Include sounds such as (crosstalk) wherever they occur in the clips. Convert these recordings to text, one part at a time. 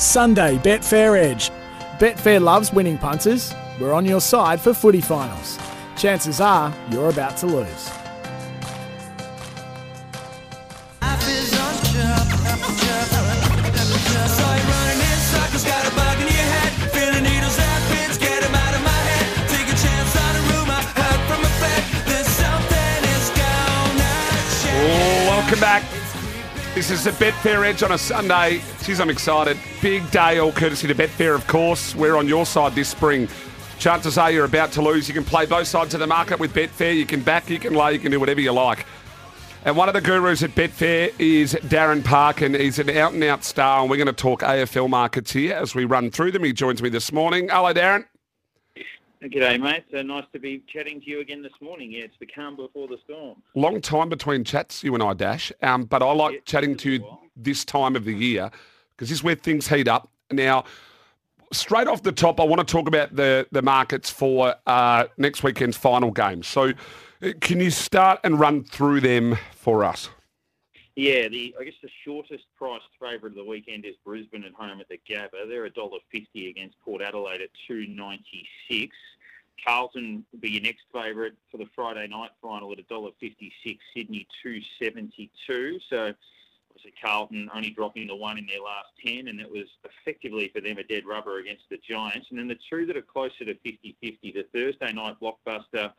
Sunday Betfair Edge. Betfair loves winning punters. We're on your side for footy finals. Chances are you're about to lose. Welcome back. This is the Betfair Edge on a Sunday. Geez, I'm excited. Big day, all courtesy to Betfair, of course. We're on your side this spring. Chances are you're about to lose. You can play both sides of the market with Betfair. You can back, you can lay, you can do whatever you like. And one of the gurus at Betfair is Darren Parkin, and he's an out and out star. And we're going to talk AFL markets here as we run through them. He joins me this morning. Hello, Darren. G'day, mate. So nice to be chatting to you again this morning. Yeah, it's the calm before the storm. Long time between chats, you and I, Dash. Um, but I like Yeah, chatting to you this time of the year because this is where things heat up. Now, straight off the top, I want to talk about the, the markets for uh, next weekend's final game. So, uh, can you start and run through them for us? Yeah, the I guess the shortest priced favourite of the weekend is Brisbane at home at the Gabba. They're a dollar fifty against Port Adelaide at two ninety six. Carlton will be your next favourite for the Friday night final at a dollar fifty six. Sydney two seventy two. So obviously Carlton only dropping the one in their last ten, and it was effectively for them a dead rubber against the Giants. And then the two that are closer to 50-50, the Thursday night blockbuster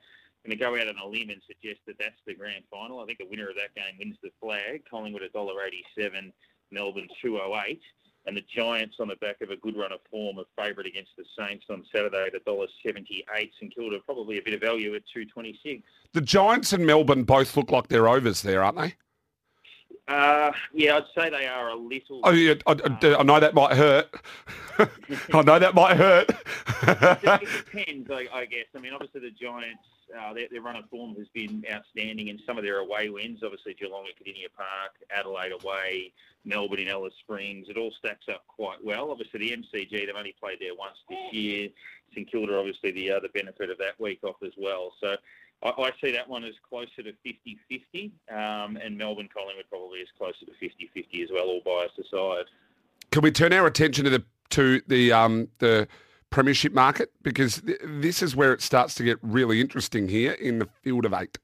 going to go out on a limb and suggest that that's the grand final. I think the winner of that game wins the flag. Collingwood $1.87, Melbourne 208. And the Giants on the back of a good run of form of favourite against the Saints on Saturday at $1.78. St Kilda probably a bit of value at 226. The Giants and Melbourne both look like they're overs there, aren't they? Uh, yeah, I'd say they are a little. Oh, yeah, I, I- I know that might hurt. (laughs) I know that might hurt. it (laughs) depends, I, I guess. I mean, obviously the Giants, uh, their, their run of form has been outstanding in some of their away wins. Obviously Geelong at Kardinia Park, Adelaide away, Melbourne in Alice Springs. It all stacks up quite well. Obviously the MCG, they've only played there once this year. St Kilda, obviously the other benefit of that week off as well. So I, I see that one as closer to 50-50, um, and Melbourne Collingwood probably is closer to 50-50 as well, all biased aside. Can we turn our attention to the to the um, the premiership market because th- this is where it starts to get really interesting here in the field of eight.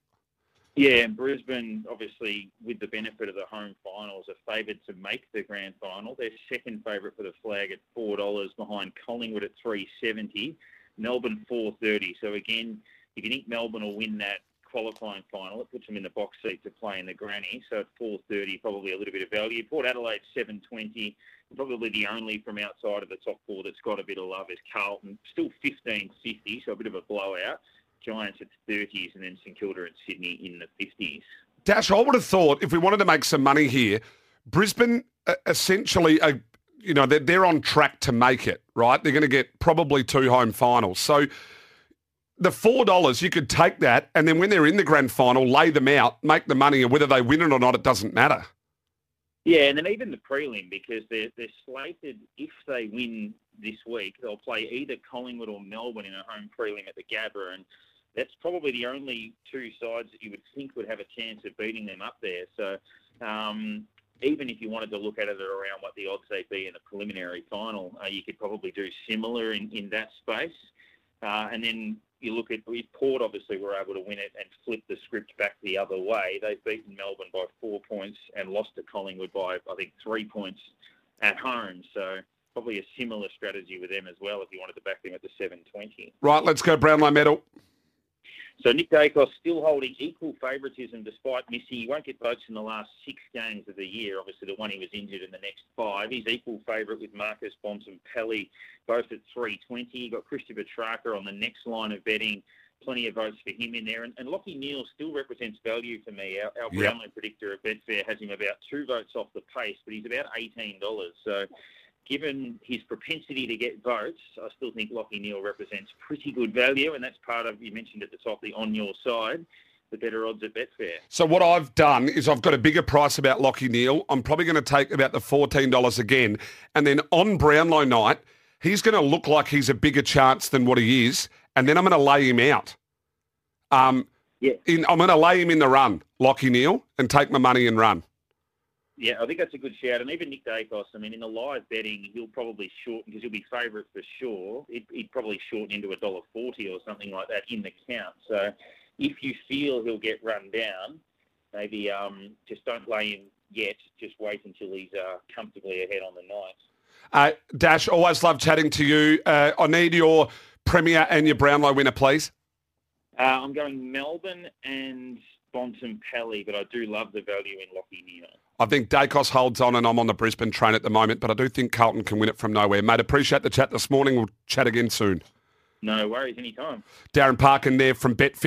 Yeah, and Brisbane, obviously, with the benefit of the home finals, are favoured to make the grand final. They're second favourite for the flag at four dollars, behind Collingwood at three seventy, Melbourne four thirty. So again, if you think Melbourne will win that qualifying final, it puts them in the box seat to play in the granny. So at four thirty, probably a little bit of value. Port Adelaide seven twenty. Probably the only from outside of the top four that's got a bit of love is Carlton, still fifteen fifty, so a bit of a blowout. Giants at 30s and then St Kilda and Sydney in the 50s. Dash, I would have thought if we wanted to make some money here, Brisbane uh, essentially, uh, you know, they're, they're on track to make it, right? They're going to get probably two home finals. So the four dollars, you could take that, and then when they're in the grand final, lay them out, make the money, and whether they win it or not, it doesn't matter. Yeah, and then even the prelim because they're they're slated if they win this week, they'll play either Collingwood or Melbourne in a home prelim at the Gabba, and that's probably the only two sides that you would think would have a chance of beating them up there. So um, even if you wanted to look at it around what the odds they'd be in a preliminary final, uh, you could probably do similar in, in that space. Uh, and then you look at Port obviously were able to win it and flip the script back the other way. They've beaten Melbourne by four points and lost to Collingwood by I think three points at home. So probably a similar strategy with them as well if you wanted to back them at the 720. Right, let's go Brownlow medal. So Nick Daicos still holding equal favouritism despite missing. He won't get votes in the last six games of the year. Obviously, the one he was injured in the next five. He's equal favourite with Marcus Bontempelli, both at 320. You've got Christian Petracca on the next line of betting. Plenty of votes for him in there. And, and Lachie Neale still represents value for me. Our, our Yep. Brownlow predictor at Betfair has him about two votes off the pace, but he's about $18. So given his propensity to get votes, I still think Lachie Neale represents pretty good value, and that's part of, you mentioned at the top, the on your side, the better odds at Betfair. So what I've done is I've got a bigger price about Lachie Neale. I'm probably going to take about the $14 again. And then on Brownlow night, he's going to look like he's a bigger chance than what he is. And then I'm going to lay him out. Um, Yeah. in, I'm going to lay him in the run, Lachie Neale, and take my money and run. Yeah, I think that's a good shout. And even Nick Daicos, I mean, in the live betting, he'll probably shorten because he'll be favourite for sure. He'd, he'd probably shorten into a dollar forty or something like that in the count. So if you feel he'll get run down, maybe um, just don't lay him yet. Just wait until he's uh, comfortably ahead on the night. Uh, Dash, always love chatting to you. Uh, I need your Premier and your Brownlow winner, please. Uh, I'm going Melbourne and Bontempelli, but I do love the value in Lachie Neale. I think Daicos holds on, and I'm on the Brisbane train at the moment, but I do think Carlton can win it from nowhere. Mate, appreciate the chat this morning. We'll chat again soon. No worries, anytime. Darren Parkin there from Betfair.